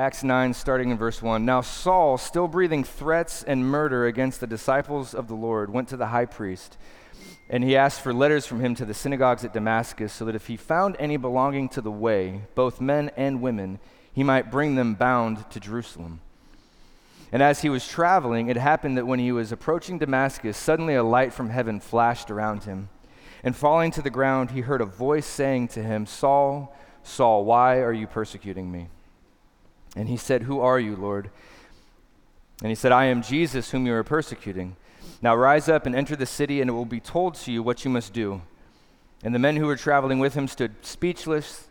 Acts 9, starting in verse 1. Now Saul, still breathing threats and murder against the disciples of the Lord, went to the high priest, and he asked for letters from him to the synagogues at Damascus, so that if he found any belonging to the way, both men and women, he might bring them bound to Jerusalem. And as he was traveling, it happened that when he was approaching Damascus, suddenly a light from heaven flashed around him. And falling to the ground, he heard a voice saying to him, Saul, Saul, why are you persecuting me? And he said, Who are you, Lord? And he said, I am Jesus, whom you are persecuting. Now rise up and enter the city, and it will be told to you what you must do. And the men who were traveling with him stood speechless.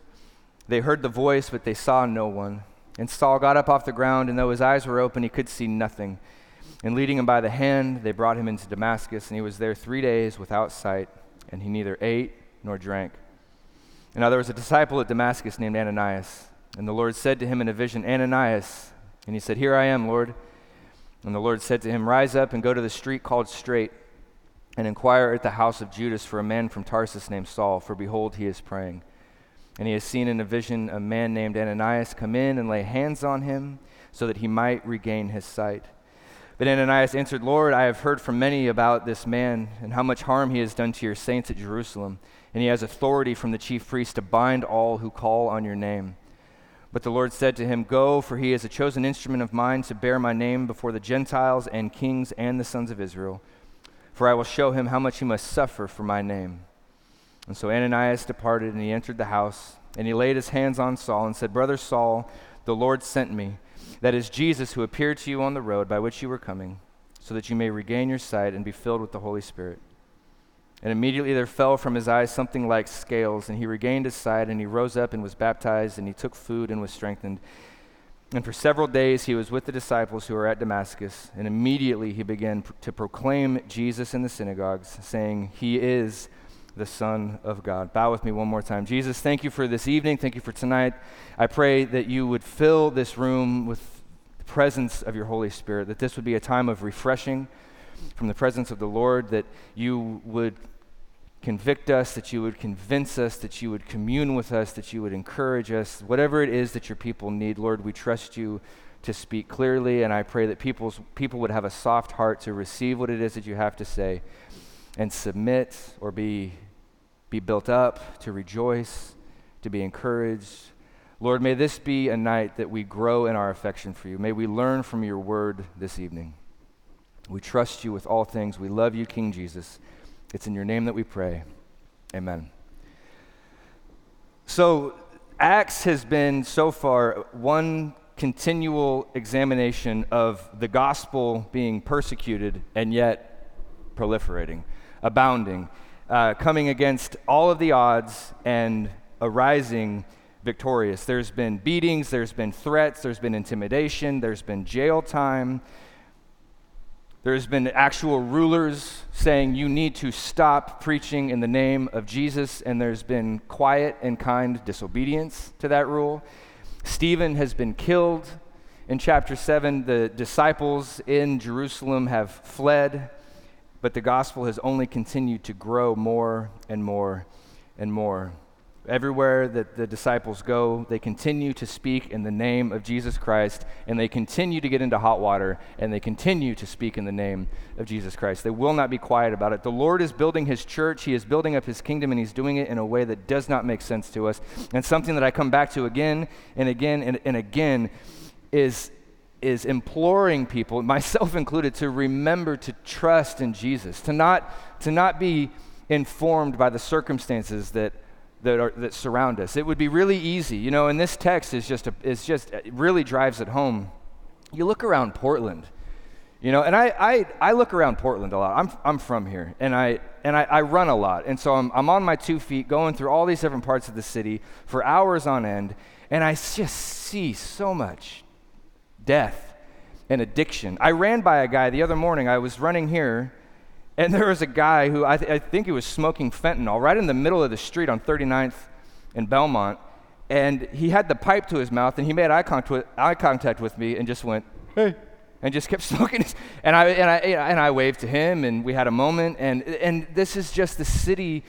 They heard the voice, but they saw no one. And Saul got up off the ground, and though his eyes were open, he could see nothing. And leading him by the hand, they brought him into Damascus, and he was there three days without sight, and he neither ate nor drank. And now there was a disciple at Damascus named Ananias. And the Lord said to him in a vision, Ananias. And he said, Here I am, Lord. And the Lord said to him, Rise up and go to the street called Straight, and inquire at the house of Judas for a man from Tarsus named Saul, for behold, he is praying. And he has seen in a vision a man named Ananias come in and lay hands on him, so that he might regain his sight. But Ananias answered, Lord, I have heard from many about this man, and how much harm he has done to your saints at Jerusalem. And he has authority from the chief priest to bind all who call on your name. But the Lord said to him, Go, for he is a chosen instrument of mine to bear my name before the Gentiles and kings and the sons of Israel. For I will show him how much he must suffer for my name. And so Ananias departed, and he entered the house, and he laid his hands on Saul and said, Brother Saul, the Lord sent me. That is Jesus who appeared to you on the road by which you were coming, so that you may regain your sight and be filled with the Holy Spirit. And immediately there fell from his eyes something like scales, and he regained his sight, and he rose up and was baptized, and he took food and was strengthened. And for several days he was with the disciples who were at Damascus, and immediately he began to proclaim Jesus in the synagogues, saying, He is the Son of God. Bow with me one more time. Jesus, thank you for this evening. Thank you for tonight. I pray that you would fill this room with the presence of your Holy Spirit, that this would be a time of refreshing from the presence of the Lord, that you would convict us, that you would convince us, that you would commune with us, that you would encourage us. Whatever it is that your people need, Lord, we trust you to speak clearly, and I pray that people's, people would have a soft heart to receive what it is that you have to say and submit or be, be built up, to rejoice, to be encouraged. Lord, may this be a night that we grow in our affection for you. May we learn from your word this evening. We trust you with all things. We love you, King Jesus. It's in your name that we pray. Amen. So, Acts has been so far one continual examination of the gospel being persecuted and yet proliferating, abounding, uh, coming against all of the odds and arising victorious. There's been beatings, there's been threats, there's been intimidation, there's been jail time, there's been actual rulers saying you need to stop preaching in the name of Jesus, and there's been quiet and kind disobedience to that rule. Stephen has been killed. In chapter 7, the disciples in Jerusalem have fled, but the gospel has only continued to grow more and more and more. Everywhere that the disciples go, they continue to speak in the name of Jesus Christ, and they continue to get into hot water, and they continue to speak in the name of Jesus Christ. They will not be quiet about it. The Lord is building his church, he is building up his kingdom, and he's doing it in a way that does not make sense to us. And something that I come back to again and again and, and again is is imploring people, myself included, to remember to trust in Jesus, to not, to not be informed by the circumstances that that, are, that surround us. It would be really easy, you know, and this text is just, a, is just it really drives it home. You look around Portland, you know, and I, I, I look around Portland a lot. I'm, I'm from here, and, I, and I, I run a lot. And so I'm, I'm on my two feet going through all these different parts of the city for hours on end, and I just see so much death and addiction. I ran by a guy the other morning. I was running here, and there was a guy who I, th- I, think he was smoking fentanyl right in the middle of the street on 39th in Belmont. And he had the pipe to his mouth, and he made eye contact with, eye contact with me and just went, hey, and just kept smoking. And I, and, I, and I waved to him, and we had a moment. And, and this is just the city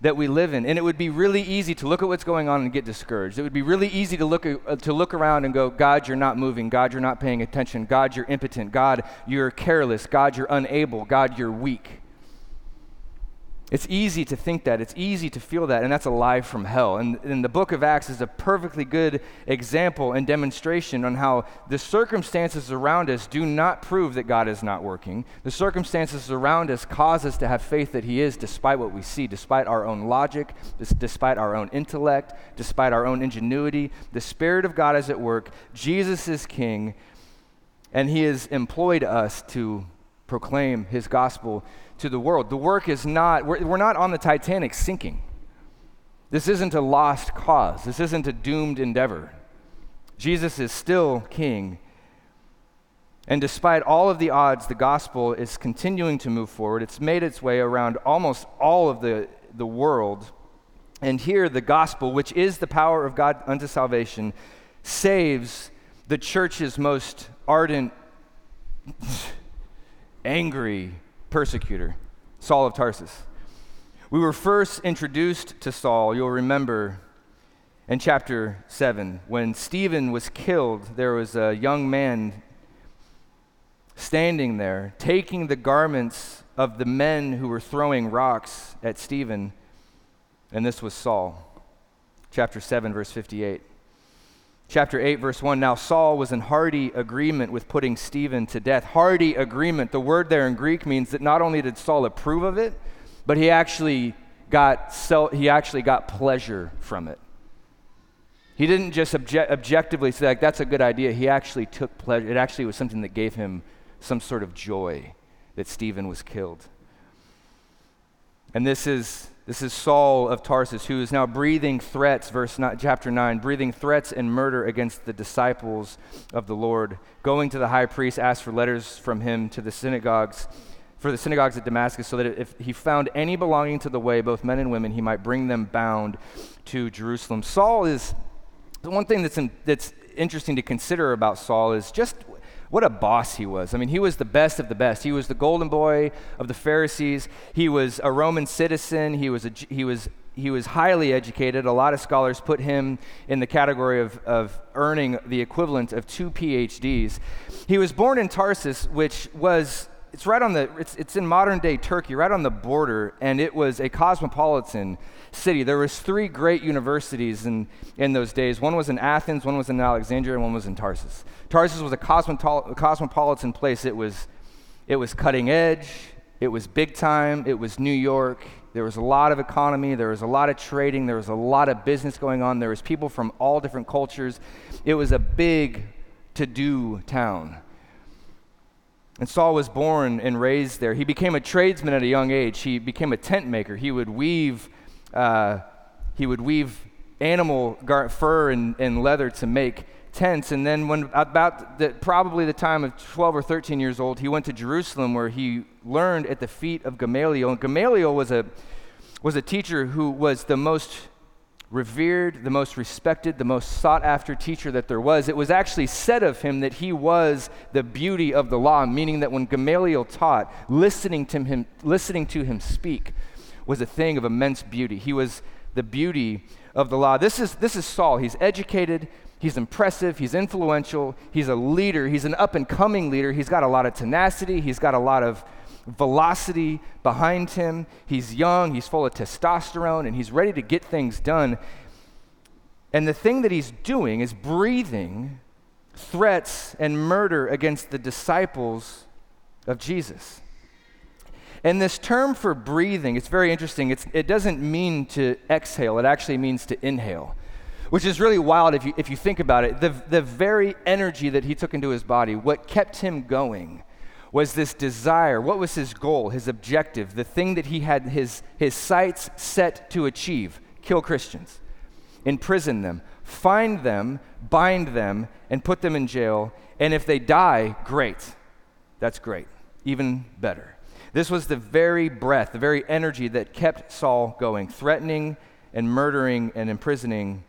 that we live in. And it would be really easy to look at what's going on and get discouraged. It would be really easy to look, uh, to look around and go, God, you're not moving. God, you're not paying attention. God, you're impotent. God, you're careless. God, you're unable. God, you're weak. It's easy to think that. It's easy to feel that, and that's a lie from hell. And, and, the book of Acts is a perfectly good example and demonstration on how the circumstances around us do not prove that God is not working. The circumstances around us cause us to have faith that He is, despite what we see, despite our own logic, despite our own intellect, despite our own ingenuity. The Spirit of God is at work. Jesus is King, and He has employed us to proclaim His gospel to the world. The work is not, we're, we're not on the Titanic sinking. This isn't a lost cause, this isn't a doomed endeavor. Jesus is still king. And despite all of the odds, the gospel is continuing to move forward. It's made its way around almost all of the, the world. And here, the gospel, which is the power of God unto salvation, saves the church's most ardent, angry, persecutor, Saul of Tarsus. We were first introduced to Saul, you'll remember, in chapter 7. When Stephen was killed, there was a young man standing there, taking the garments of the men who were throwing rocks at Stephen, and this was Saul. Chapter 7, verse 58 chapter 8, verse 1. Now Saul was in hearty agreement with putting Stephen to death. Hearty agreement. The word there in Greek means that not only did Saul approve of it, but he actually got, he actually got pleasure from it. He didn't just obje- objectively say, like, that's a good idea. He actually took pleasure. It actually was something that gave him some sort of joy that Stephen was killed. And this is this is Saul of Tarsus, who is now breathing threats, verse not, chapter 9, breathing threats and murder against the disciples of the Lord. Going to the high priest, asked for letters from him to the synagogues, for the synagogues at Damascus, so that if he found any belonging to the way, both men and women, he might bring them bound to Jerusalem. Saul is, the one thing that's, in, that's interesting to consider about Saul is just what a boss he was. I mean, he was the best of the best. He was the golden boy of the Pharisees. He was a Roman citizen. He was, a, he was, he was highly educated. A lot of scholars put him in the category of, of earning the equivalent of two PhDs. He was born in Tarsus, which was it's right on the it's, it's in modern day turkey right on the border and it was a cosmopolitan city there was three great universities in, in those days one was in athens one was in alexandria and one was in tarsus tarsus was a cosmopolitan place. It was it was cutting edge. It was big time. It was new york. There was a lot of economy. There was a lot of trading. There was a lot of business going on. There was people from all different cultures. It was a big to do town. And Saul was born and raised there. He became a tradesman at a young age. He became a tent maker. He would weave, uh, he would weave animal gar- fur and, and leather to make tents. And then, when about the, probably the time of 12 or 13 years old, he went to Jerusalem where he learned at the feet of Gamaliel. And Gamaliel was a, was a teacher who was the most revered, the most respected, the most sought after teacher that there was. It was actually said of him that he was the beauty of the law, meaning that when Gamaliel taught, listening to him, listening to him speak was a thing of immense beauty. He was the beauty of the law. This is, this is Saul. He's educated, he's impressive, he's influential, he's a leader, he's an up and coming leader. He's got a lot of tenacity, he's got a lot of velocity behind him. He's young, he's full of testosterone, and he's ready to get things done. And the thing that he's doing is breathing threats and murder against the disciples of Jesus. And this term for breathing, it's very interesting. It's, it doesn't mean to exhale, it actually means to inhale, which is really wild if you, if you think about it. The, the very energy that he took into his body, what kept him going, was this desire. What was his goal, his objective, the thing that he had his, his sights set to achieve? Kill Christians, imprison them, find them, bind them, and put them in jail. And if they die, great. That's great. Even better. This was the very breath, the very energy that kept Saul going, threatening and murdering and imprisoning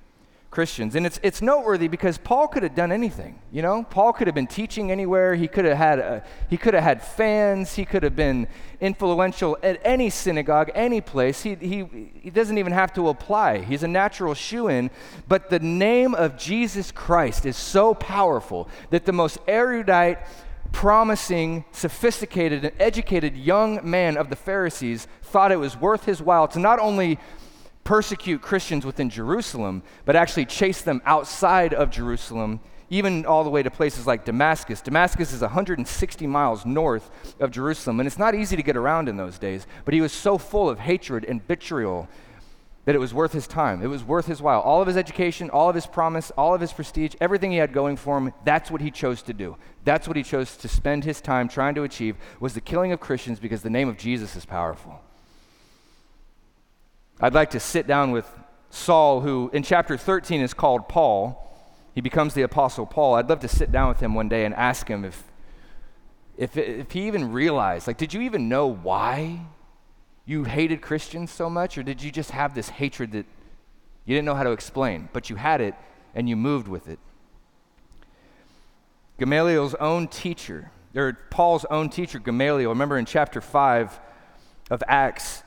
Christians. And it's, it's noteworthy because Paul could have done anything, you know? Paul could have been teaching anywhere. He could have had, a, he could have had fans. He could have been influential at any synagogue, any place. He, he, he doesn't even have to apply. He's a natural shoe-in. But the name of Jesus Christ is so powerful that the most erudite, promising, sophisticated, and educated young man of the Pharisees thought it was worth his while to not only persecute Christians within Jerusalem, but actually chase them outside of Jerusalem, even all the way to places like Damascus. Damascus is 160 miles north of Jerusalem, and it's not easy to get around in those days, but he was so full of hatred and vitriol that it was worth his time. It was worth his while. All of his education, all of his promise, all of his prestige, everything he had going for him, that's what he chose to do. That's what he chose to spend his time trying to achieve was the killing of Christians because the name of Jesus is powerful. I'd like to sit down with Saul, who in chapter 13 is called Paul. He becomes the Apostle Paul. I'd love to sit down with him one day and ask him if, if, if he even realized, like, did you even know why you hated Christians so much, or did you just have this hatred that you didn't know how to explain, but you had it and you moved with it? Gamaliel's own teacher, or Paul's own teacher, Gamaliel, remember in chapter 5 of Acts,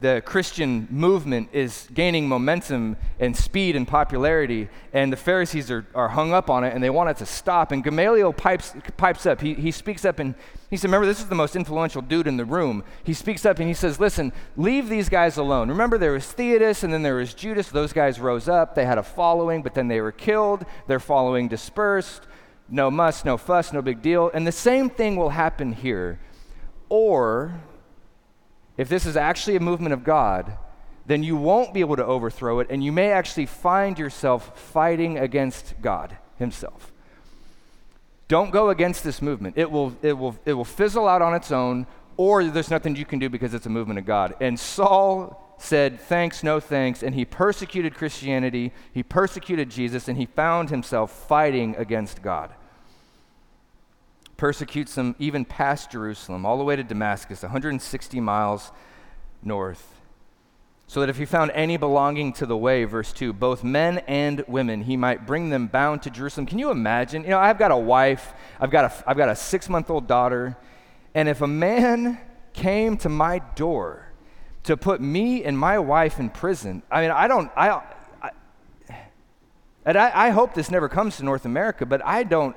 the Christian movement is gaining momentum and speed and popularity, and the Pharisees are, are hung up on it and they want it to stop. And Gamaliel pipes, pipes up. He, he speaks up and he said, Remember, this is the most influential dude in the room. He speaks up and he says, Listen, leave these guys alone. Remember, there was Theudas and then there was Judas. Those guys rose up. They had a following, but then they were killed. Their following dispersed. No muss, no fuss, no big deal. And the same thing will happen here. Or if this is actually a movement of God, then you won't be able to overthrow it, and you may actually find yourself fighting against God Himself. Don't go against this movement. It will, it will, it will fizzle out on its own, or there's nothing you can do because it's a movement of God. And Saul said, Thanks, no thanks, and he persecuted Christianity, he persecuted Jesus, and he found himself fighting against God persecutes them even past Jerusalem, all the way to Damascus, 160 miles north. So that if he found any belonging to the way, verse 2, both men and women, he might bring them bound to Jerusalem. Can you imagine? You know, I've got a wife, I've got a, I've got a six month old daughter, and if a man came to my door to put me and my wife in prison, I mean, I don't, I, I and I, I hope this never comes to North America, but I don't,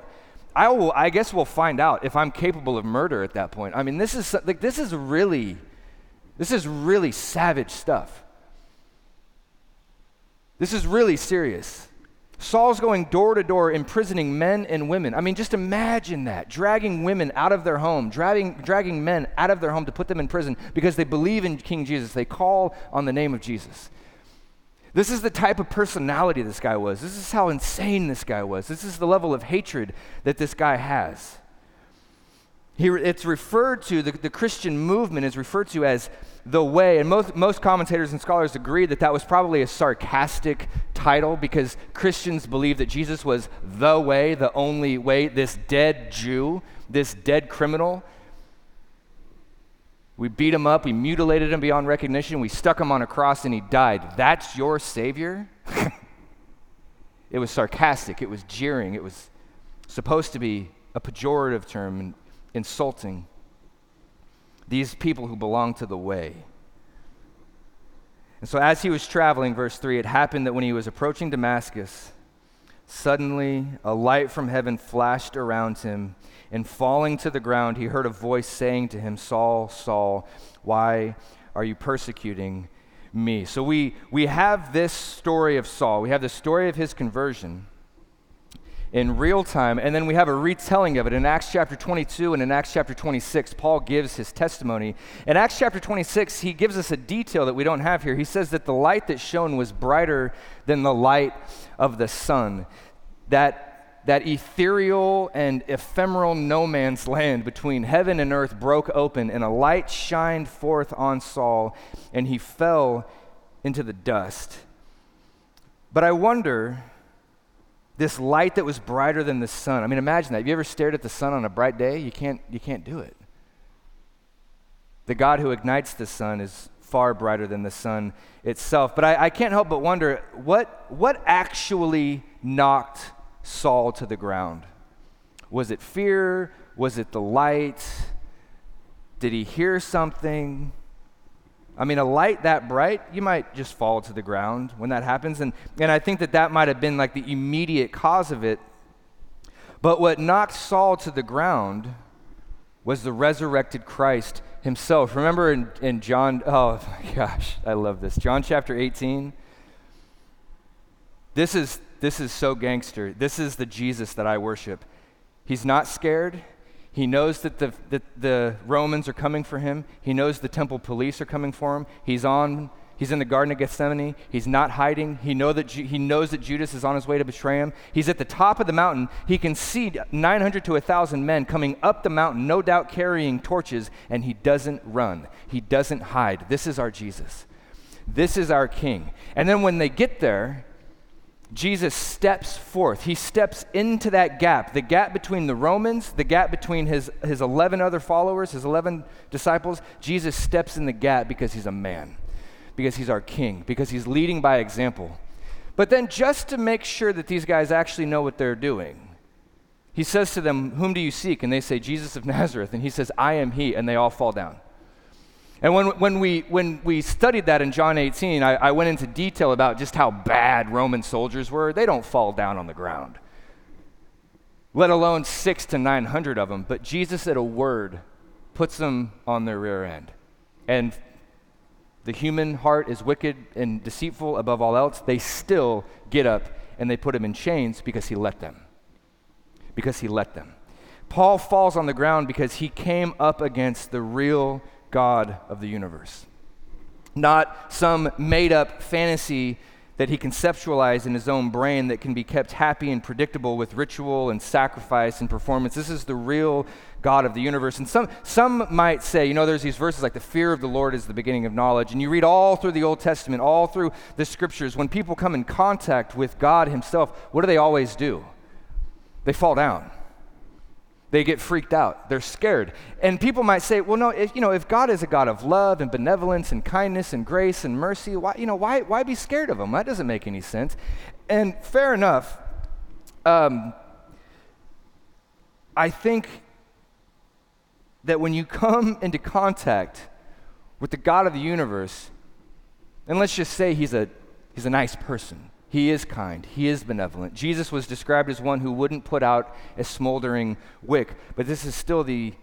I will. I guess we'll find out if I'm capable of murder at that point. I mean, this is like this is really, this is really savage stuff. This is really serious. Saul's going door to door, imprisoning men and women. I mean, just imagine that dragging women out of their home, dragging, dragging men out of their home to put them in prison because they believe in King Jesus. They call on the name of Jesus. This is the type of personality this guy was. This is how insane this guy was. This is the level of hatred that this guy has. He, it's referred to, the, the Christian movement is referred to as the way, and most, most commentators and scholars agree that that was probably a sarcastic title because Christians believe that Jesus was the way, the only way, this dead Jew, this dead criminal we beat him up, we mutilated him beyond recognition, we stuck him on a cross, and he died. That's your Savior? it was sarcastic, it was jeering, it was supposed to be a pejorative term and insulting. These people who belong to the way. And so, as he was traveling, verse 3, it happened that when he was approaching Damascus, suddenly a light from heaven flashed around him and falling to the ground, he heard a voice saying to him, Saul, Saul, why are you persecuting me? So we, we have this story of Saul. We have the story of his conversion in real time, and then we have a retelling of it in Acts chapter 22 and in Acts chapter 26. Paul gives his testimony. In Acts chapter 26, he gives us a detail that we don't have here. He says that the light that shone was brighter than the light of the sun. That that ethereal and ephemeral no man's land between heaven and earth broke open, and a light shined forth on Saul, and he fell into the dust. But I wonder, this light that was brighter than the sun. I mean, imagine that. Have you ever stared at the sun on a bright day? You can't, you can't do it. The God who ignites the sun is far brighter than the sun itself. But I, I can't help but wonder what, what actually knocked Saul to the ground? Was it fear? Was it the light? Did he hear something? I mean, a light that bright, you might just fall to the ground when that happens. And, and I think that that might have been like the immediate cause of it. But what knocked Saul to the ground was the resurrected Christ himself. Remember in, in John, oh my gosh, I love this. John chapter 18. This is, this is so gangster. This is the Jesus that I worship. He's not scared. He knows that the, that the Romans are coming for him. He knows the temple police are coming for him. He's on He's in the Garden of Gethsemane. He's not hiding. He, know that he knows that Judas is on his way to betray him. He's at the top of the mountain. He can see 900 to 1,000 men coming up the mountain, no doubt carrying torches, and he doesn't run. He doesn't hide. This is our Jesus. This is our King. And then when they get there, Jesus steps forth. He steps into that gap, the gap between the Romans, the gap between his, his 11 other followers, his 11 disciples. Jesus steps in the gap because he's a man because he's our king, because he's leading by example. But then, just to make sure that these guys actually know what they're doing, he says to them, Whom do you seek? And they say, Jesus of Nazareth. And he says, I am he. And they all fall down. And when, when, we, when we studied that in John 18, I, I went into detail about just how bad Roman soldiers were. They don't fall down on the ground, let alone six to 900 of them. But Jesus, at a word, puts them on their rear end. And the human heart is wicked and deceitful above all else, they still get up and they put him in chains because he let them. Because he let them. Paul falls on the ground because he came up against the real God of the universe. Not some made up fantasy that he conceptualized in his own brain that can be kept happy and predictable with ritual and sacrifice and performance. This is the real God of the universe. And some, some might say, you know, there's these verses like the fear of the Lord is the beginning of knowledge. And you read all through the Old Testament, all through the scriptures, when people come in contact with God Himself, what do they always do? They fall down. They get freaked out. They're scared. And people might say, well, no, if, you know, if God is a God of love and benevolence and kindness and grace and mercy, why, you know, why, why be scared of him? That doesn't make any sense. And fair enough. Um, I think that when you come into contact with the God of the universe, and let's just say he's a, he's a nice person, he is kind. He is benevolent. Jesus was described as one who wouldn't put out a smoldering wick, but this is still the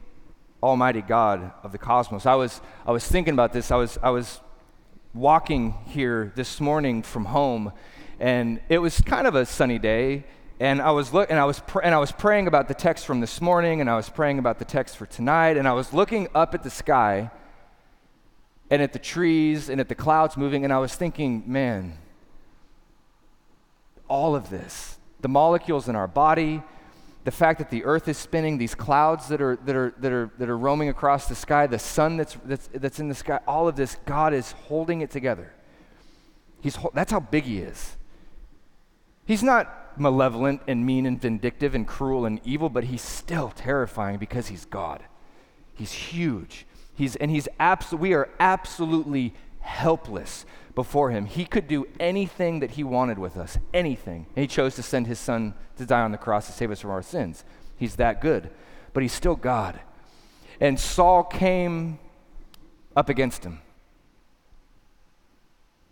Almighty God of the cosmos. I was, I was thinking about this. I was, I was walking here this morning from home, and it was kind of a sunny day. And I was look, and I was pr- and I was praying about the text from this morning, and I was praying about the text for tonight, and I was looking up at the sky, and at the trees, and at the clouds moving, and I was thinking, man all of this the molecules in our body, the fact that the earth is spinning, these clouds that are, that are, that are, that are roaming across the sky, the sun that's, that's, that's in the sky, all of this, God is holding it together. He's, that's how big He is. He's not malevolent and mean and vindictive and cruel and evil, but He's still terrifying because He's God. He's huge. He's, and he's abs- we are absolutely helpless before him. He could do anything that he wanted with us, anything. And he chose to send his son to die on the cross to save us from our sins. He's that good. But he's still God. And Saul came up against him.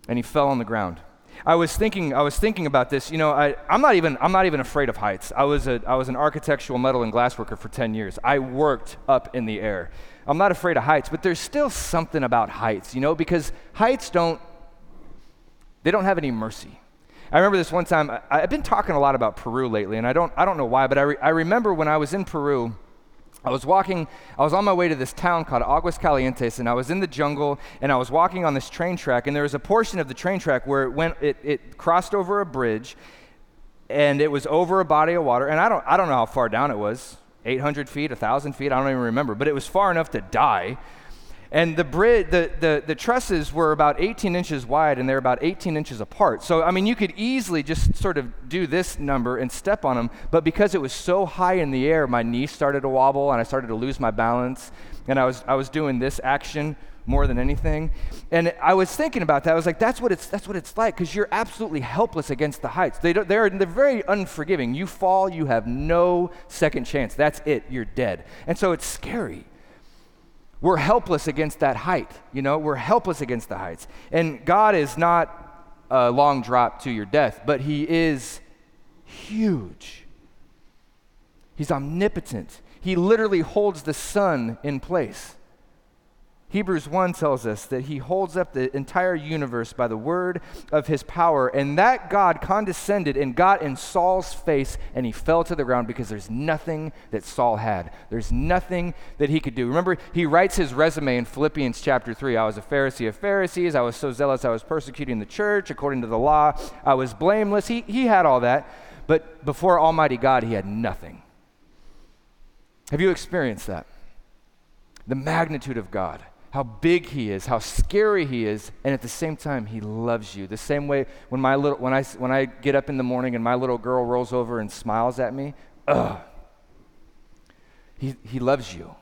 And he fell on the ground. I was thinking, I was thinking about this. You know, I, I'm, not even, I'm not even afraid of heights. I was, a, I was an architectural metal and glass worker for 10 years. I worked up in the air. I'm not afraid of heights, but there's still something about heights, you know, because heights don't they don't have any mercy. I remember this one time, I, have been talking a lot about Peru lately, and I don't, I don't know why, but I, re, I remember when I was in Peru, I was walking, I was on my way to this town called Aguas Calientes, and I was in the jungle, and I was walking on this train track, and there was a portion of the train track where it went, it, it crossed over a bridge, and it was over a body of water, and I don't, I don't know how far down it was, 800 feet, 1,000 feet, I don't even remember, but it was far enough to die. And the, bridge, the, the, the trusses were about 18 inches wide and they're about 18 inches apart. So, I mean, you could easily just sort of do this number and step on them. But because it was so high in the air, my knee started to wobble and I started to lose my balance. And I was, I was doing this action more than anything. And I was thinking about that. I was like, that's what it's, that's what it's like because you're absolutely helpless against the heights. They don't, they're, they're very unforgiving. You fall, you have no second chance. That's it. You're dead. And so it's scary. We're helpless against that height. You know, we're helpless against the heights. And God is not a long drop to your death, but He is huge. He's omnipotent. He literally holds the sun in place. Hebrews 1 tells us that he holds up the entire universe by the word of his power. And that God condescended and got in Saul's face, and he fell to the ground because there's nothing that Saul had. There's nothing that he could do. Remember, he writes his resume in Philippians chapter 3. I was a Pharisee of Pharisees. I was so zealous I was persecuting the church according to the law. I was blameless. He, he had all that. But before Almighty God, he had nothing. Have you experienced that? The magnitude of God how big he is, how scary he is, and at the same time, he loves you. The same way when, my little, when, I, when I get up in the morning and my little girl rolls over and smiles at me, ugh. He, he loves you.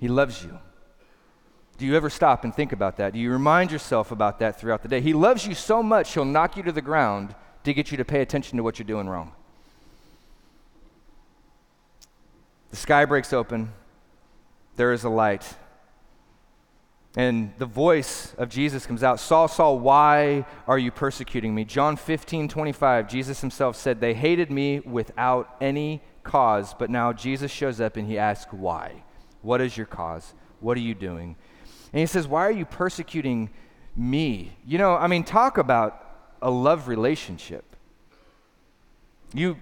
He loves you. Do you ever stop and think about that? Do you remind yourself about that throughout the day? He loves you so much, he'll knock you to the ground to get you to pay attention to what you're doing wrong. The sky breaks open, there is a light and the voice of Jesus comes out Saul, Saul, why are you persecuting me? John 15, 25, Jesus himself said, They hated me without any cause. But now Jesus shows up and he asks, Why? What is your cause? What are you doing? And he says, Why are you persecuting me? You know, I mean, talk about a love relationship. You,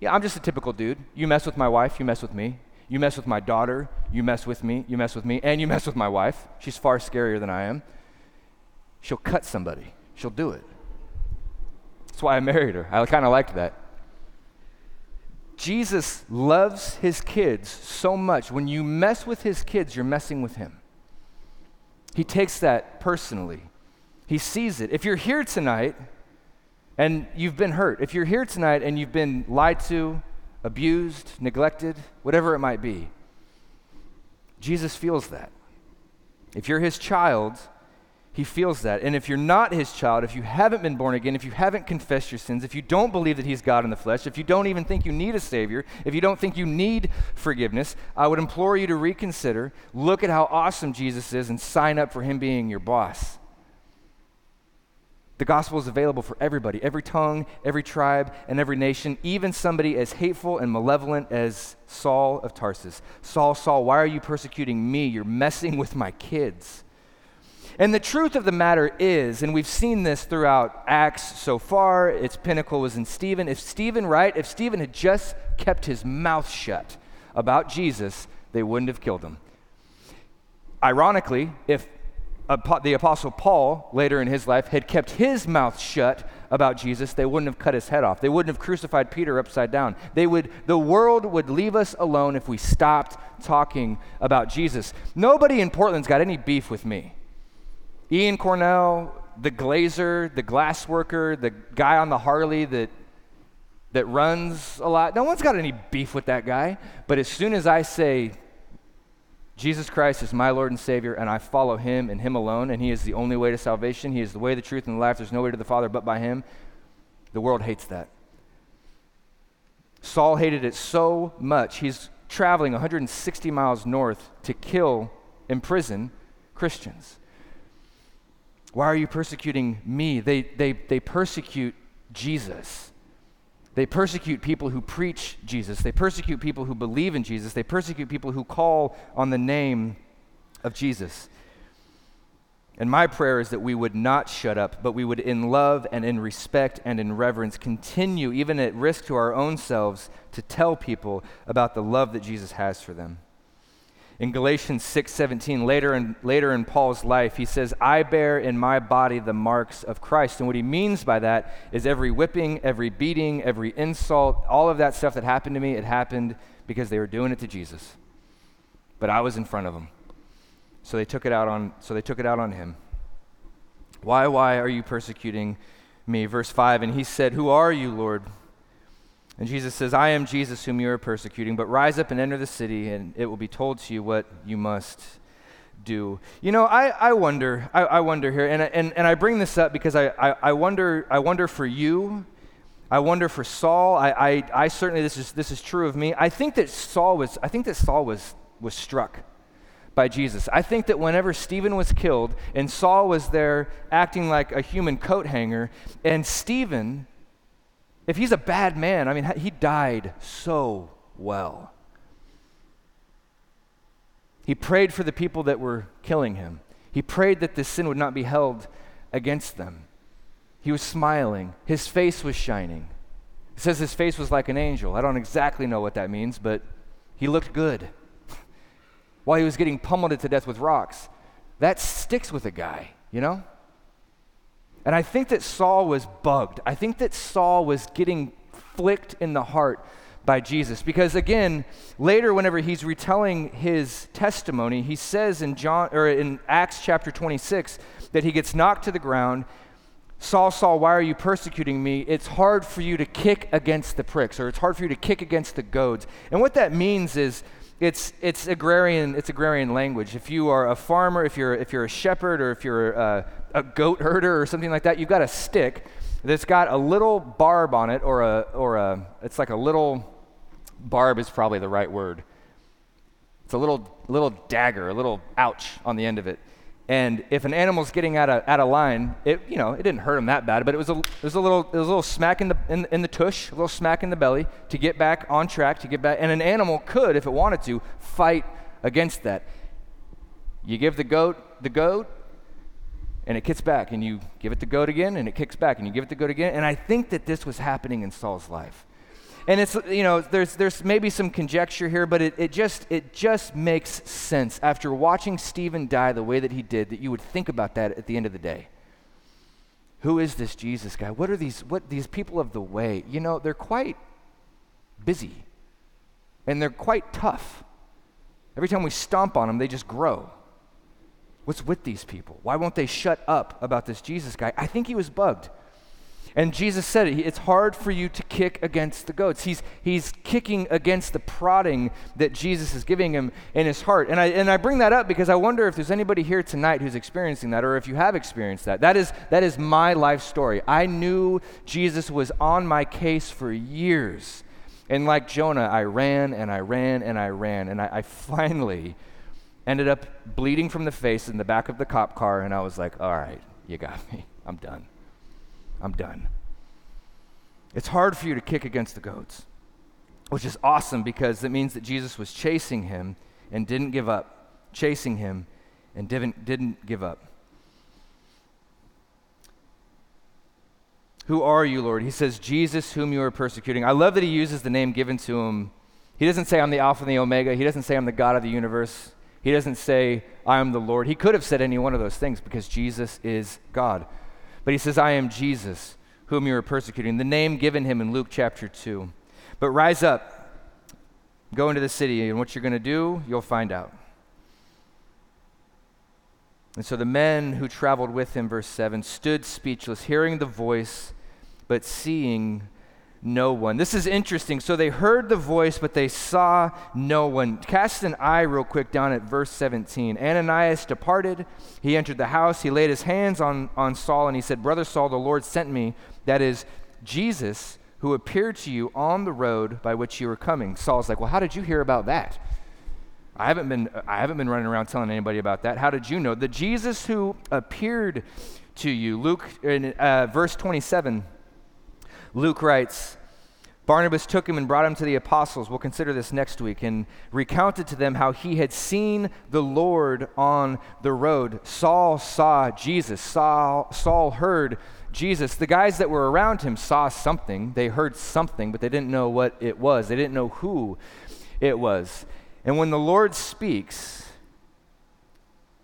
yeah, I'm just a typical dude. You mess with my wife, you mess with me. You mess with my daughter, you mess with me, you mess with me, and you mess with my wife. She's far scarier than I am. She'll cut somebody, she'll do it. That's why I married her. I kind of liked that. Jesus loves his kids so much. When you mess with his kids, you're messing with him. He takes that personally. He sees it. If you're here tonight and you've been hurt, if you're here tonight and you've been lied to, abused, neglected, whatever it might be. Jesus feels that. If you're his child, he feels that. And if you're not his child, if you haven't been born again, if you haven't confessed your sins, if you don't believe that he's God in the flesh, if you don't even think you need a Savior, if you don't think you need forgiveness, I would implore you to reconsider, look at how awesome Jesus is, and sign up for him being your boss. The gospel is available for everybody, every tongue, every tribe, and every nation, even somebody as hateful and malevolent as Saul of Tarsus. Saul, Saul, why are you persecuting me? You're messing with my kids. And the truth of the matter is, and we've seen this throughout Acts so far, its pinnacle was in Stephen. If Stephen, right, if Stephen had just kept his mouth shut about Jesus, they wouldn't have killed him. Ironically, if Uh, the Apostle Paul, later in his life, had kept his mouth shut about Jesus, they wouldn't have cut his head off. They wouldn't have crucified Peter upside down. They would, the world would leave us alone if we stopped talking about Jesus. Nobody in Portland's got any beef with me. Ian Cornell, the glazer, the glass worker, the guy on the Harley that that runs a lot. No one's got any beef with that guy. But as soon as I say Jesus Christ is my Lord and Savior, and I follow him and him alone, and he is the only way to salvation. He is the way, the truth, and the life. There's no way to the Father but by him. The world hates that. Saul hated it so much, he's traveling 160 miles north to kill, imprison Christians. Why are you persecuting me? They, they, they persecute Jesus. They persecute people who preach Jesus. They persecute people who believe in Jesus. They persecute people who call on the name of Jesus. And my prayer is that we would not shut up, but we would, in love and in respect and in reverence, continue, even at risk to our own selves, to tell people about the love that Jesus has for them. In Galatians 6:17, later in, later in Paul's life, he says, "I bear in my body the marks of Christ." And what he means by that is every whipping, every beating, every insult, all of that stuff that happened to me, it happened because they were doing it to Jesus. But I was in front of them. So they took it out on so they took it out on him. Why why are you persecuting me? Verse 5 and he said, "Who are you, Lord?" And Jesus says, I am Jesus whom you are persecuting, but rise up and enter the city, and it will be told to you what you must do. You know, I, I wonder, I, I wonder here, and, and, and I bring this up because I, I, I, wonder, I wonder for you, I wonder for Saul. I, I, I certainly, this is, this is true of me. I think that Saul was, I think that Saul was, was struck by Jesus. I think that whenever Stephen was killed and Saul was there acting like a human coat hanger, and Stephen if he's a bad man, I mean, he died so well. He prayed for the people that were killing him. He prayed that this sin would not be held against them. He was smiling. His face was shining. It says his face was like an angel. I don't exactly know what that means, but he looked good while he was getting pummeled to death with rocks. That sticks with a guy, you know? And I think that Saul was bugged. I think that Saul was getting flicked in the heart by Jesus. Because again, later whenever he's retelling his testimony, he says in John or in Acts chapter 26 that he gets knocked to the ground. Saul, Saul, why are you persecuting me? It's hard for you to kick against the pricks, or it's hard for you to kick against the goads. And what that means is it's, it's agrarian it's agrarian language. If you are a farmer, if you're if you're a shepherd, or if you're a, a goat herder or something like that, you've got a stick that's got a little barb on it, or a or a it's like a little barb is probably the right word. It's a little little dagger, a little ouch on the end of it. And if an animal's getting out of, out of line, it, you know, it didn't hurt him that bad, but it was a, it was a little, it was a little smack in the, in, in the tush, a little smack in the belly to get back on track, to get back. And an animal could, if it wanted to, fight against that. You give the goat the goad, and it kicks back, and you give it the goad again, and it kicks back, and you give it the goad again. And I think that this was happening in Saul's life. And it's, you know, there's, there's maybe some conjecture here, but it, it, just, it just makes sense after watching Stephen die the way that he did that you would think about that at the end of the day. Who is this Jesus guy? What are these, what, these people of the way? You know, they're quite busy and they're quite tough. Every time we stomp on them, they just grow. What's with these people? Why won't they shut up about this Jesus guy? I think he was bugged. And Jesus said it, it's hard for you to kick against the goads. He's, he's kicking against the prodding that Jesus is giving him in his heart. And I, and I bring that up because I wonder if there's anybody here tonight who's experiencing that or if you have experienced that. That is, that is my life story. I knew Jesus was on my case for years. And like Jonah, I ran and I ran and I ran. And I, I finally ended up bleeding from the face in the back of the cop car. And I was like, all right, you got me. I'm done. I'm done. It's hard for you to kick against the goads, which is awesome because it means that Jesus was chasing him and didn't give up, chasing him and didn't, didn't give up. Who are you, Lord? He says, Jesus, whom you are persecuting. I love that he uses the name given to him. He doesn't say, I'm the Alpha and the Omega. He doesn't say, I'm the God of the universe. He doesn't say, I am the Lord. He could have said any one of those things because Jesus is God. But he says, I am Jesus, whom you are persecuting, the name given him in Luke chapter 2. But rise up, go into the city, and what you're going to do, you'll find out. And so the men who traveled with him, verse 7, stood speechless, hearing the voice, but seeing no one. This is interesting. So they heard the voice, but they saw no one. Cast an eye real quick down at verse 17. Ananias departed. He entered the house. He laid his hands on, on Saul, and he said, Brother Saul, the Lord sent me. That is Jesus, who appeared to you on the road by which you were coming. Saul's like, Well, how did you hear about that? I haven't been, I haven't been running around telling anybody about that. How did you know? The Jesus who appeared to you. Luke, in uh, verse 27. Luke writes, Barnabas took him and brought him to the apostles. We'll consider this next week and recounted to them how he had seen the Lord on the road. Saul saw Jesus. Saul, Saul heard Jesus. The guys that were around him saw something. They heard something, but they didn't know what it was. They didn't know who it was. And when the Lord speaks,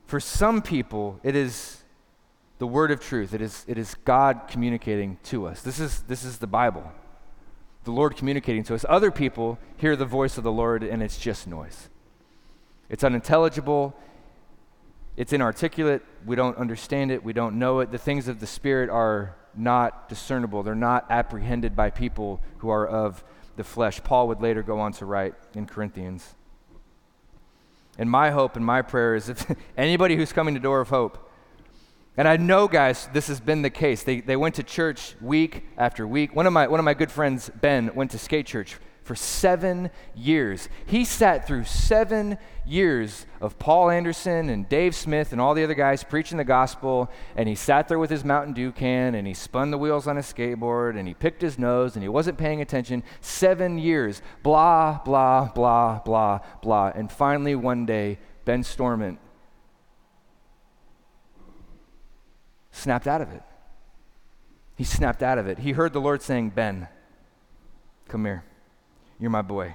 for some people, it is the word of truth. It is, it is God communicating to us. This is, this is the Bible. The Lord communicating to us. Other people hear the voice of the Lord and it's just noise. It's unintelligible. it's inarticulate. We don't understand it. We don't know it. The things of the Spirit are not discernible, they're not apprehended by people who are of the flesh. Paul would later go on to write in Corinthians. And my hope and my prayer is if anybody who's coming to Door of Hope, and I know, guys, this has been the case. They, they went to church week after week. One of, my, one of my good friends, Ben, went to skate church for seven years. He sat through seven years of Paul Anderson and Dave Smith and all the other guys preaching the gospel, and he sat there with his Mountain Dew can and he spun the wheels on his skateboard and he picked his nose and he wasn't paying attention. Seven years, blah, blah, blah, blah, blah. And finally, one day, Ben Stormont snapped out of it. He snapped out of it. He heard the Lord saying, Ben, come here. You're my boy.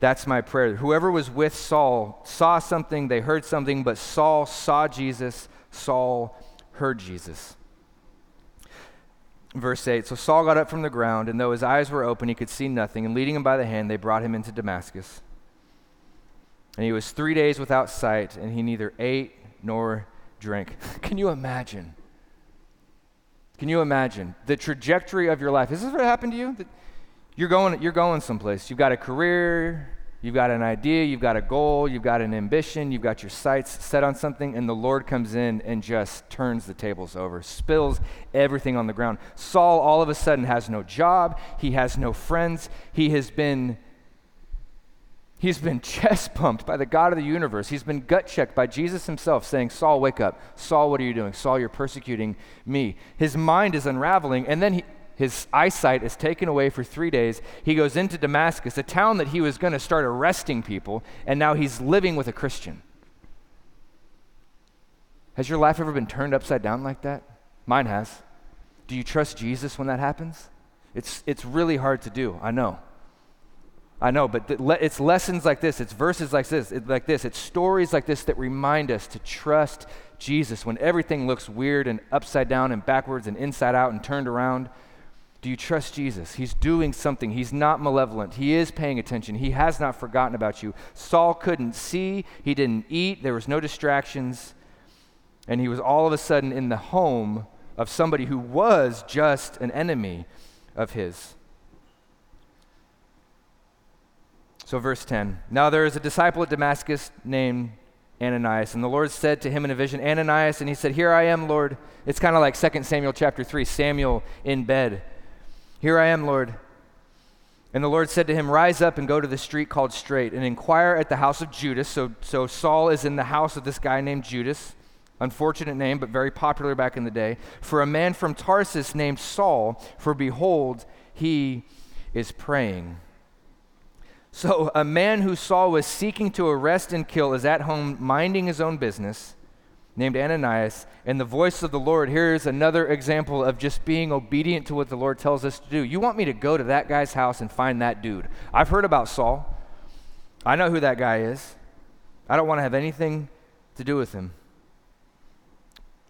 That's my prayer. Whoever was with Saul saw something, they heard something, but Saul saw Jesus, Saul heard Jesus. Verse 8 So Saul got up from the ground, and though his eyes were open, he could see nothing. And leading him by the hand, they brought him into Damascus. And he was three days without sight, and he neither ate nor drank. Can you imagine? Can you imagine the trajectory of your life? Is this what happened to you? You're going, you're going someplace. You've got a career, you've got an idea, you've got a goal, you've got an ambition, you've got your sights set on something, and the Lord comes in and just turns the tables over, spills everything on the ground. Saul all of a sudden has no job, he has no friends, he has been He's been chest pumped by the God of the universe. He's been gut checked by Jesus himself, saying, Saul, wake up. Saul, what are you doing? Saul, you're persecuting me. His mind is unraveling, and then he, his eyesight is taken away for three days. He goes into Damascus, a town that he was going to start arresting people, and now he's living with a Christian. Has your life ever been turned upside down like that? Mine has. Do you trust Jesus when that happens? It's, it's really hard to do, I know. I know, but it's lessons like this, it's verses like this, like this, it's stories like this that remind us to trust Jesus when everything looks weird and upside down and backwards and inside out and turned around. Do you trust Jesus? He's doing something. He's not malevolent. He is paying attention. He has not forgotten about you. Saul couldn't see, he didn't eat, there was no distractions, and he was all of a sudden in the home of somebody who was just an enemy of his. So, verse 10 Now there is a disciple at Damascus named Ananias. And the Lord said to him in a vision, Ananias, and he said, Here I am, Lord. It's kind of like 2 Samuel chapter 3, Samuel in bed. Here I am, Lord. And the Lord said to him, Rise up and go to the street called Straight and inquire at the house of Judas. So, so Saul is in the house of this guy named Judas. Unfortunate name, but very popular back in the day. For a man from Tarsus named Saul, for behold, he is praying. So, a man who Saul was seeking to arrest and kill is at home minding his own business named Ananias, and the voice of the Lord. Here's another example of just being obedient to what the Lord tells us to do. You want me to go to that guy's house and find that dude. I've heard about Saul, I know who that guy is. I don't want to have anything to do with him.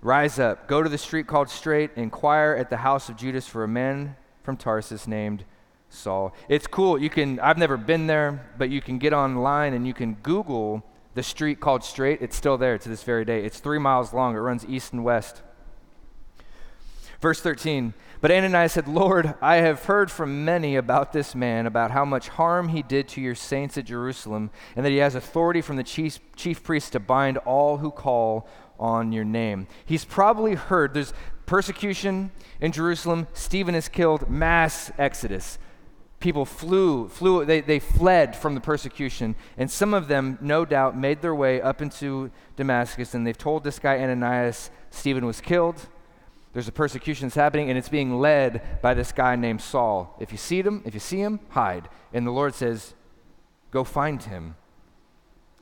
Rise up, go to the street called Straight, inquire at the house of Judas for a man from Tarsus named Saul. It's cool. You can I've never been there, but you can get online and you can Google the street called Straight, it's still there to this very day. It's three miles long, it runs east and west. Verse 13 But Ananias said, Lord, I have heard from many about this man, about how much harm he did to your saints at Jerusalem, and that he has authority from the chief, chief priest to bind all who call on your name. He's probably heard there's persecution in Jerusalem, Stephen is killed, mass exodus people flew, flew they, they fled from the persecution. And some of them, no doubt, made their way up into Damascus. And they've told this guy, Ananias, Stephen was killed. There's a persecution that's happening, and it's being led by this guy named Saul. If you see him, if you see him, hide. And the Lord says, Go find him.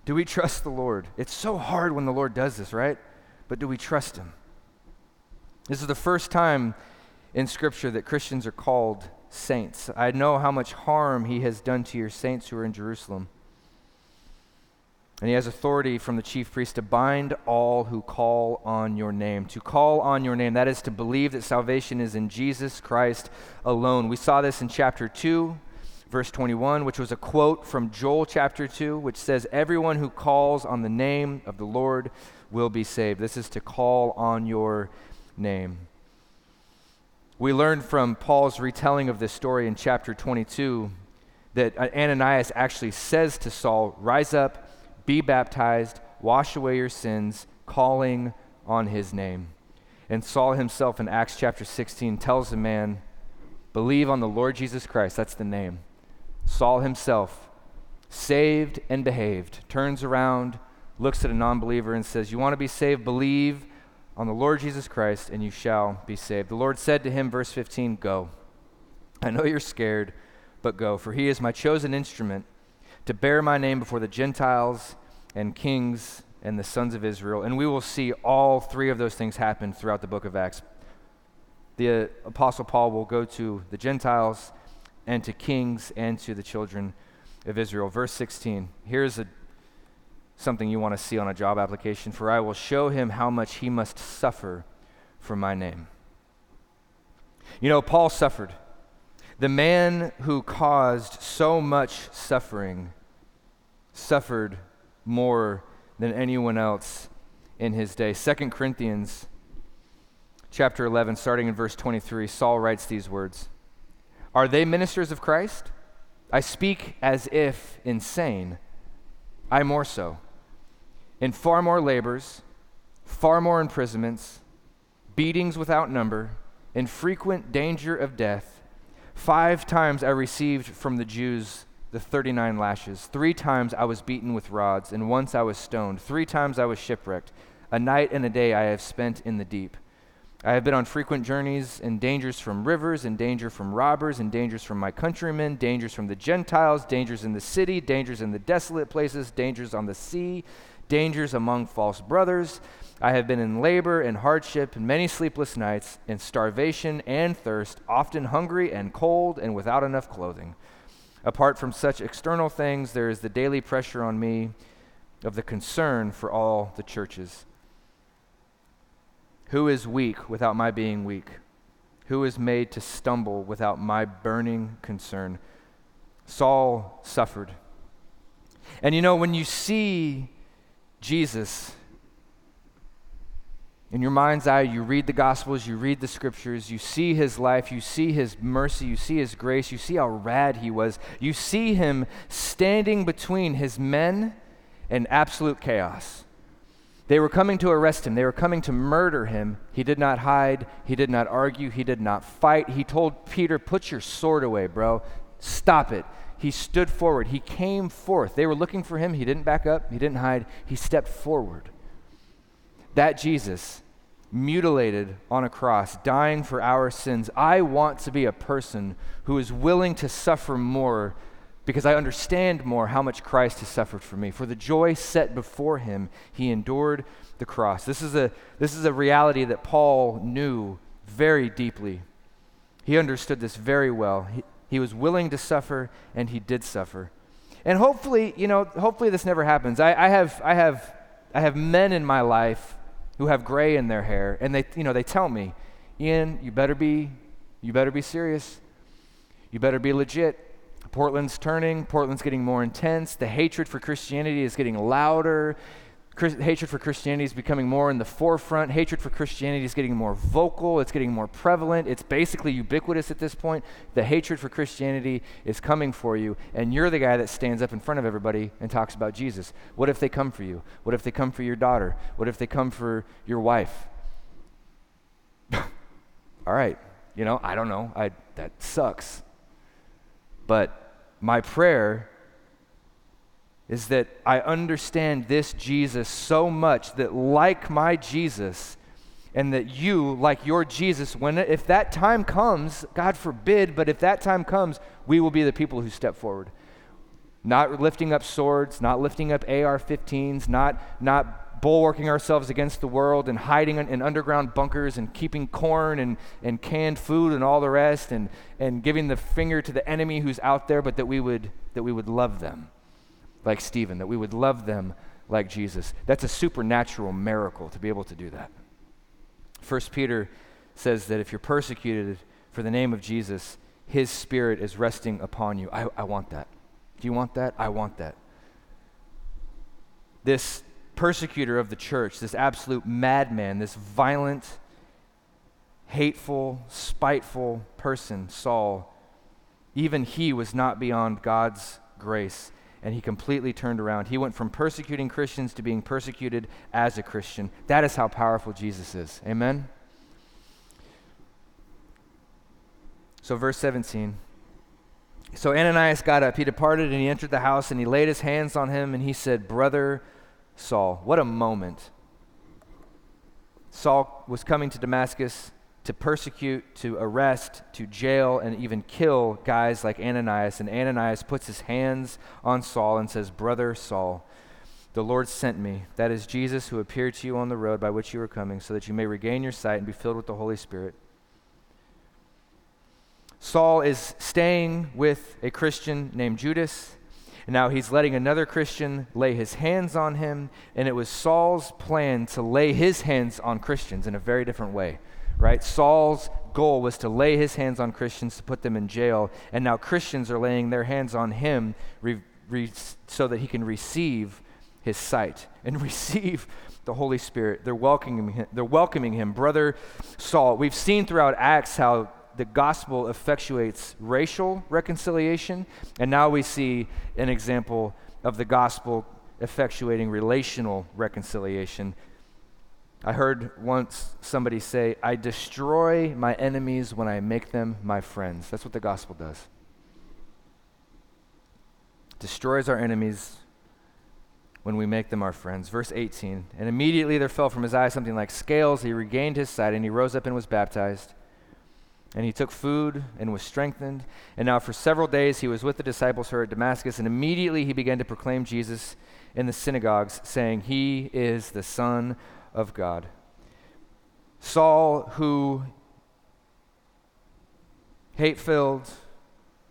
Do we trust the Lord? It's so hard when the Lord does this, right? But do we trust him? This is the first time in Scripture that Christians are called saints. I know how much harm he has done to your saints who are in Jerusalem. And he has authority from the chief priest to bind all who call on your name. To call on your name, that is to believe that salvation is in Jesus Christ alone. We saw this in chapter 2, verse 21, which was a quote from Joel chapter 2, which says, Everyone who calls on the name of the Lord will be saved. This is to call on your name. We learn from Paul's retelling of this story in chapter 22 that uh, Ananias actually says to Saul, Rise up, be baptized, wash away your sins, calling on his name. And Saul himself in Acts chapter 16 tells the man, Believe on the Lord Jesus Christ. That's the name. Saul himself, saved and behaved, turns around, looks at a non believer, and says, You want to be saved? Believe on the Lord Jesus Christ, and you shall be saved. The Lord said to him, verse 15, Go. I know you're scared, but go, for he is my chosen instrument to bear my name before the Gentiles and kings and the sons of Israel. And we will see all three of those things happen throughout the book of Acts. The uh, Apostle Paul will go to the Gentiles and to kings and to the children of Israel. Verse 16. Here's a, something you want to see on a job application. For I will show him how much he must suffer for my name. You know, Paul suffered. The man who caused so much suffering suffered more than anyone else in his day. 2 Corinthians chapter 11 starting in verse 23, Saul writes these words. Are they ministers of Christ? I speak as if insane. I more so. In far more labors, far more imprisonments, beatings without number, in frequent danger of death. Five times I received from the Jews the 39 lashes. Three times I was beaten with rods, and once I was stoned. Three times I was shipwrecked. A night and a day I have spent in the deep. I have been on frequent journeys in dangers from rivers, in danger from robbers, in dangers from my countrymen, dangers from the Gentiles, dangers in the city, dangers in the desolate places, dangers on the sea, dangers among false brothers. I have been in labor and hardship, and many sleepless nights, in starvation and thirst, often hungry and cold and without enough clothing. Apart from such external things, there is the daily pressure on me of the concern for all the churches. Who is weak without my being weak? Who is made to stumble without my burning concern? Saul suffered. And you know, when you see Jesus, in your mind's eye, you read the Gospels, you read the Scriptures, you see his life, you see his mercy, you see his grace, you see how rad he was. You see him standing between his men and absolute chaos. They were coming to arrest him, they were coming to murder him. He did not hide, he did not argue, he did not fight. He told Peter, Put your sword away, bro. Stop it. He stood forward, he came forth. They were looking for him, he didn't back up, he didn't hide, he stepped forward. That Jesus, mutilated on a cross, dying for our sins, I want to be a person who is willing to suffer more because I understand more how much Christ has suffered for me. For the joy set before him, he endured the cross. This is a, this is a reality that Paul knew very deeply. He understood this very well. He, he was willing to suffer, and he did suffer. And hopefully, you know, hopefully this never happens. I, I, have, I, have, I have men in my life who have gray in their hair, and they, you know, they tell me, Ian, you better be, you better be serious. You better be legit Portland's turning, Portland's getting more intense. The hatred for Christianity is getting louder. Hatred for Christianity is becoming more in the forefront. Hatred for Christianity is getting more vocal. It's getting more prevalent. It's basically ubiquitous at this point. The hatred for Christianity is coming for you, and you're the guy that stands up in front of everybody and talks about Jesus. What if they come for you? What if they come for your daughter? What if they come for your wife? All right, you know, I don't know. I, that sucks. But my prayer is that I understand this Jesus so much that, like my Jesus, and that you, like your Jesus, when if that time comes, God forbid, but if that time comes, we will be the people who step forward. Not lifting up swords, not lifting up AR 15s, not, not bulwarking ourselves against the world and hiding in, in, underground bunkers and keeping corn and, and canned food and all the rest and, and giving the finger to the enemy who's out there, but that we would, that we would love them like Stephen, that we would love them like Jesus. That's a supernatural miracle to be able to do that. First Peter says that if you're persecuted for the name of Jesus, his spirit is resting upon you. I, I want that. Do you want that? I want that. This persecutor of the church, this absolute madman, this violent, hateful, spiteful person, Saul, even he was not beyond God's grace and he completely turned around. He went from persecuting Christians to being persecuted as a Christian. That is how powerful Jesus is. Amen? So, verse 17. So Ananias got up. He departed and he entered the house and he laid his hands on him and he said, Brother Saul. What a moment. Saul was coming to Damascus to persecute, to arrest, to jail, and even kill guys like Ananias. And Ananias puts his hands on Saul and says, Brother Saul, the Lord sent me. That is Jesus who appeared to you on the road by which you were coming, so that you may regain your sight and be filled with the Holy Spirit. Saul is staying with a Christian named Judas. And now he's letting another Christian lay his hands on him. And it was Saul's plan to lay his hands on Christians in a very different way right? Saul's goal was to lay his hands on Christians to put them in jail, and now Christians are laying their hands on him re- re- so that he can receive his sight and receive the Holy Spirit. They're welcoming him, they're welcoming him, brother Saul. We've seen throughout Acts how the gospel effectuates racial reconciliation, and now we see an example of the gospel effectuating relational reconciliation I heard once somebody say, I destroy my enemies when I make them my friends. That's what the gospel does. Destroys our enemies when we make them our friends. Verse 18 And immediately there fell from his eyes something like scales. He regained his sight, and he rose up and was baptized. And he took food and was strengthened. And now for several days he was with the disciples who were at Damascus, and immediately he began to proclaim Jesus in the synagogues, saying, He is the Son of God. Saul, who hate filled,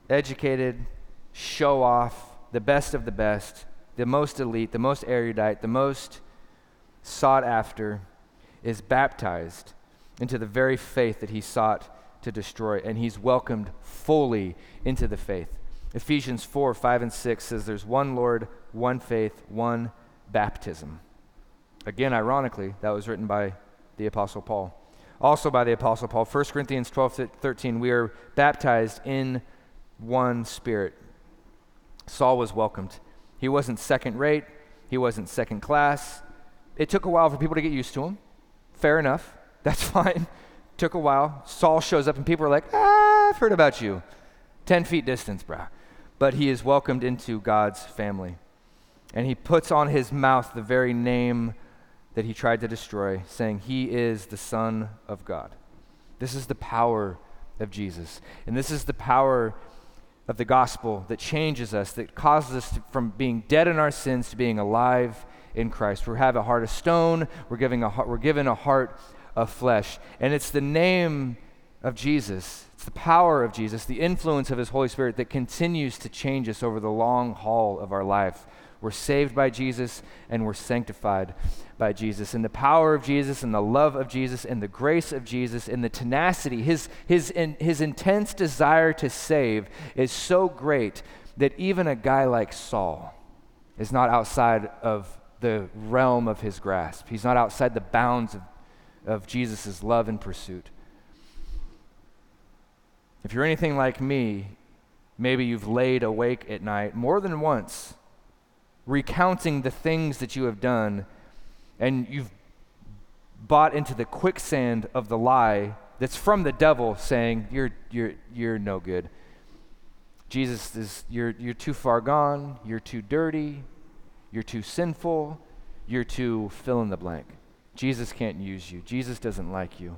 educated, show off, the best of the best, the most elite, the most erudite, the most sought after, is baptized into the very faith that he sought to destroy, and he's welcomed fully into the faith. Ephesians 4 5 and 6 says there's one Lord, one faith, one baptism. Again, ironically, that was written by the Apostle Paul. Also by the Apostle Paul, 1 Corinthians 12 13, we are baptized in one spirit. Saul was welcomed. He wasn't second rate, he wasn't second class. It took a while for people to get used to him. Fair enough. That's fine. Took a while. Saul shows up, and people are like, ah, I've heard about you. 10 feet distance, bruh. But he is welcomed into God's family. And he puts on his mouth the very name that he tried to destroy, saying, He is the Son of God. This is the power of Jesus. And this is the power of the gospel that changes us, that causes us to, from being dead in our sins to being alive in Christ. We have a heart of stone, we're, giving a, we're given a heart of flesh. And it's the name of Jesus, it's the power of Jesus, the influence of His Holy Spirit that continues to change us over the long haul of our life. We're saved by Jesus and we're sanctified by Jesus. And the power of Jesus and the love of Jesus and the grace of Jesus and the tenacity, his, his, in, his intense desire to save is so great that even a guy like Saul is not outside of the realm of his grasp. He's not outside the bounds of, of Jesus' love and pursuit. If you're anything like me, maybe you've laid awake at night more than once recounting the things that you have done, and you've bought into the quicksand of the lie that's from the devil saying, You're, you're, you're no good. Jesus is, you're, you're too far gone, you're too dirty, you're too sinful, you're too fill in the blank. Jesus can't use you, Jesus doesn't like you.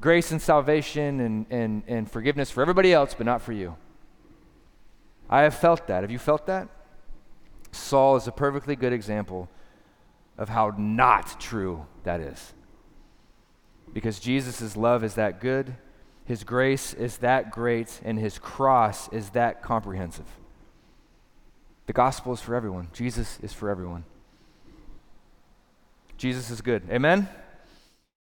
Grace and salvation and, and, and forgiveness for everybody else, but not for you. I have felt that. Have you felt that? Saul is a perfectly good example of how not true that is. Because Jesus' love is that good, his grace is that great, and his cross is that comprehensive. The gospel is for everyone, Jesus is for everyone. Jesus is good. Amen?